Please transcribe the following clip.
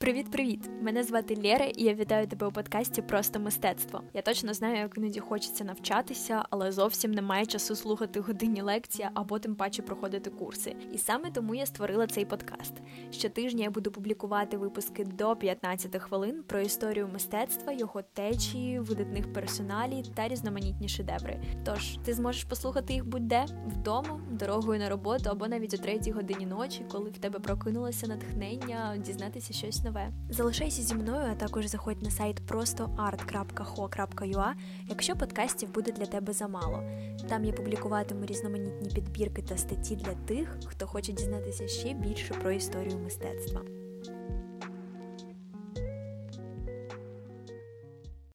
Привіт-привіт! Мене звати Лєра, і я вітаю тебе у подкасті Просто мистецтво. Я точно знаю, як іноді хочеться навчатися, але зовсім немає часу слухати годинні лекції або тим паче проходити курси. І саме тому я створила цей подкаст. Щотижня я буду публікувати випуски до 15 хвилин про історію мистецтва, його течії, видатних персоналій та різноманітні шедеври. Тож ти зможеш послухати їх будь-де вдома, дорогою на роботу або навіть о третій годині ночі, коли в тебе прокинулося натхнення, дізнатися щось нове. Залишайся зі мною, а також заходь на сайт простоart.ho.ua, якщо подкастів буде для тебе замало. Там я публікуватиму різноманітні підбірки та статті для тих, хто хоче дізнатися ще більше про історію мистецтва.